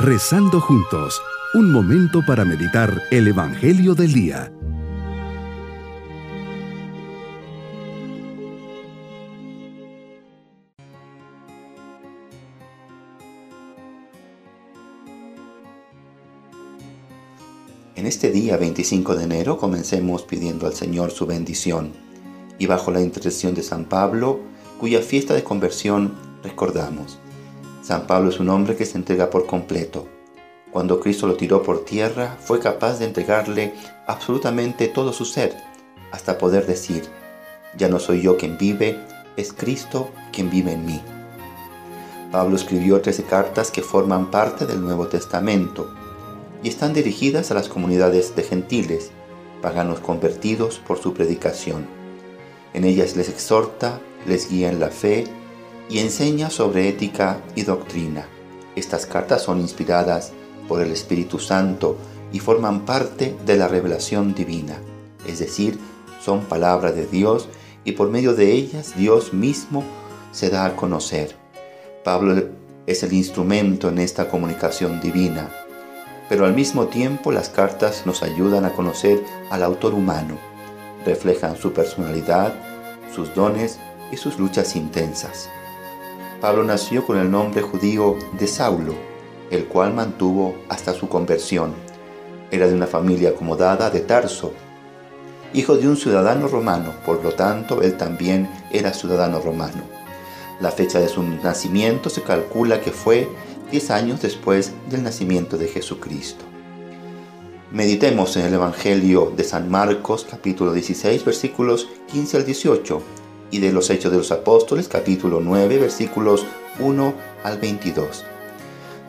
Rezando juntos, un momento para meditar el Evangelio del Día. En este día 25 de enero comencemos pidiendo al Señor su bendición y bajo la intercesión de San Pablo, cuya fiesta de conversión recordamos. San Pablo es un hombre que se entrega por completo. Cuando Cristo lo tiró por tierra, fue capaz de entregarle absolutamente todo su ser, hasta poder decir, ya no soy yo quien vive, es Cristo quien vive en mí. Pablo escribió 13 cartas que forman parte del Nuevo Testamento y están dirigidas a las comunidades de gentiles, paganos convertidos por su predicación. En ellas les exhorta, les guía en la fe y enseña sobre ética y doctrina. Estas cartas son inspiradas por el Espíritu Santo y forman parte de la revelación divina, es decir, son palabra de Dios y por medio de ellas Dios mismo se da a conocer. Pablo es el instrumento en esta comunicación divina, pero al mismo tiempo las cartas nos ayudan a conocer al autor humano, reflejan su personalidad, sus dones y sus luchas intensas. Pablo nació con el nombre judío de Saulo, el cual mantuvo hasta su conversión. Era de una familia acomodada de Tarso, hijo de un ciudadano romano, por lo tanto él también era ciudadano romano. La fecha de su nacimiento se calcula que fue 10 años después del nacimiento de Jesucristo. Meditemos en el Evangelio de San Marcos capítulo 16 versículos 15 al 18 y de los Hechos de los Apóstoles, capítulo 9, versículos 1 al 22.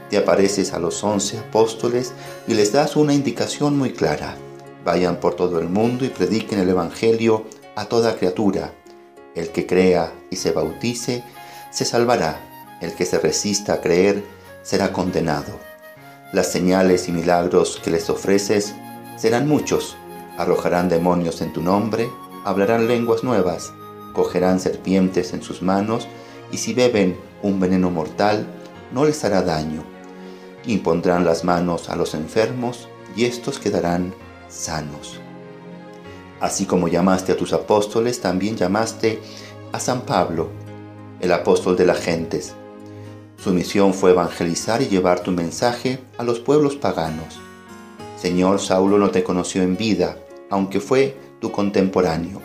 Te apareces a los once apóstoles y les das una indicación muy clara. Vayan por todo el mundo y prediquen el Evangelio a toda criatura. El que crea y se bautice, se salvará. El que se resista a creer, será condenado. Las señales y milagros que les ofreces serán muchos. Arrojarán demonios en tu nombre, hablarán lenguas nuevas cogerán serpientes en sus manos, y si beben un veneno mortal, no les hará daño. Impondrán las manos a los enfermos, y éstos quedarán sanos. Así como llamaste a tus apóstoles, también llamaste a San Pablo, el apóstol de las gentes. Su misión fue evangelizar y llevar tu mensaje a los pueblos paganos. Señor, Saulo no te conoció en vida, aunque fue tu contemporáneo.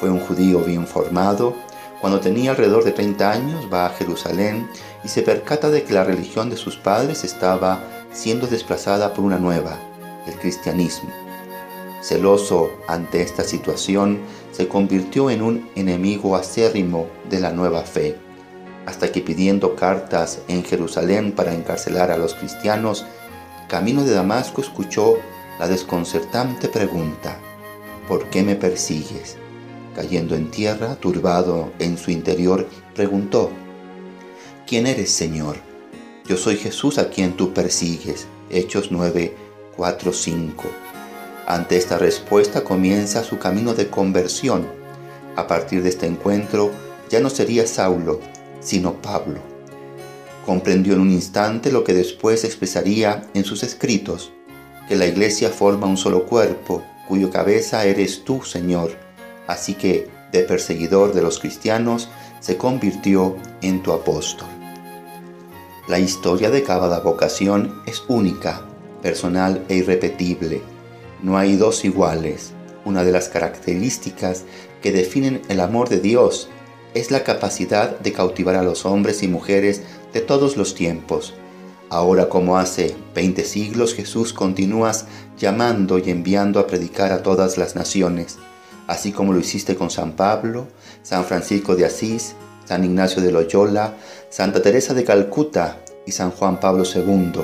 Fue un judío bien formado. Cuando tenía alrededor de 30 años va a Jerusalén y se percata de que la religión de sus padres estaba siendo desplazada por una nueva, el cristianismo. Celoso ante esta situación, se convirtió en un enemigo acérrimo de la nueva fe, hasta que pidiendo cartas en Jerusalén para encarcelar a los cristianos, camino de Damasco escuchó la desconcertante pregunta, ¿por qué me persigues? Cayendo en tierra, turbado en su interior, preguntó, ¿Quién eres, Señor? Yo soy Jesús a quien tú persigues. Hechos 9, 4, 5. Ante esta respuesta comienza su camino de conversión. A partir de este encuentro ya no sería Saulo, sino Pablo. Comprendió en un instante lo que después expresaría en sus escritos, que la iglesia forma un solo cuerpo, cuyo cabeza eres tú, Señor así que de perseguidor de los cristianos se convirtió en tu apóstol. La historia de cada vocación es única, personal e irrepetible. No hay dos iguales. Una de las características que definen el amor de Dios es la capacidad de cautivar a los hombres y mujeres de todos los tiempos. Ahora como hace 20 siglos Jesús continúas llamando y enviando a predicar a todas las naciones así como lo hiciste con San Pablo, San Francisco de Asís, San Ignacio de Loyola, Santa Teresa de Calcuta y San Juan Pablo II.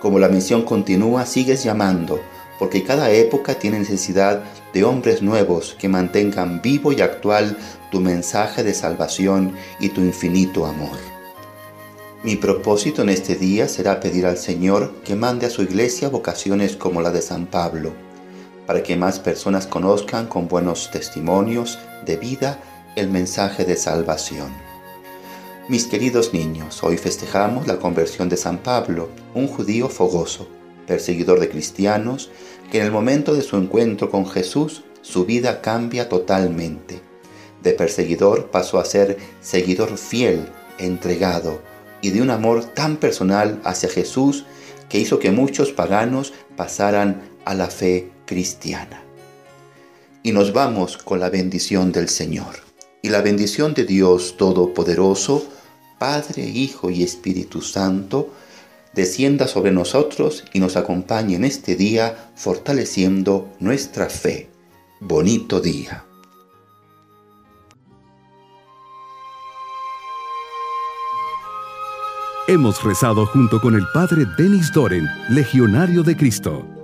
Como la misión continúa, sigues llamando, porque cada época tiene necesidad de hombres nuevos que mantengan vivo y actual tu mensaje de salvación y tu infinito amor. Mi propósito en este día será pedir al Señor que mande a su iglesia vocaciones como la de San Pablo, para que más personas conozcan con buenos testimonios de vida el mensaje de salvación. Mis queridos niños, hoy festejamos la conversión de San Pablo, un judío fogoso, perseguidor de cristianos, que en el momento de su encuentro con Jesús su vida cambia totalmente. De perseguidor pasó a ser seguidor fiel, entregado y de un amor tan personal hacia Jesús que hizo que muchos paganos pasaran a la fe cristiana. Y nos vamos con la bendición del Señor y la bendición de Dios Todopoderoso, Padre, Hijo y Espíritu Santo, descienda sobre nosotros y nos acompañe en este día fortaleciendo nuestra fe. Bonito día. Hemos rezado junto con el Padre Denis Doren, Legionario de Cristo.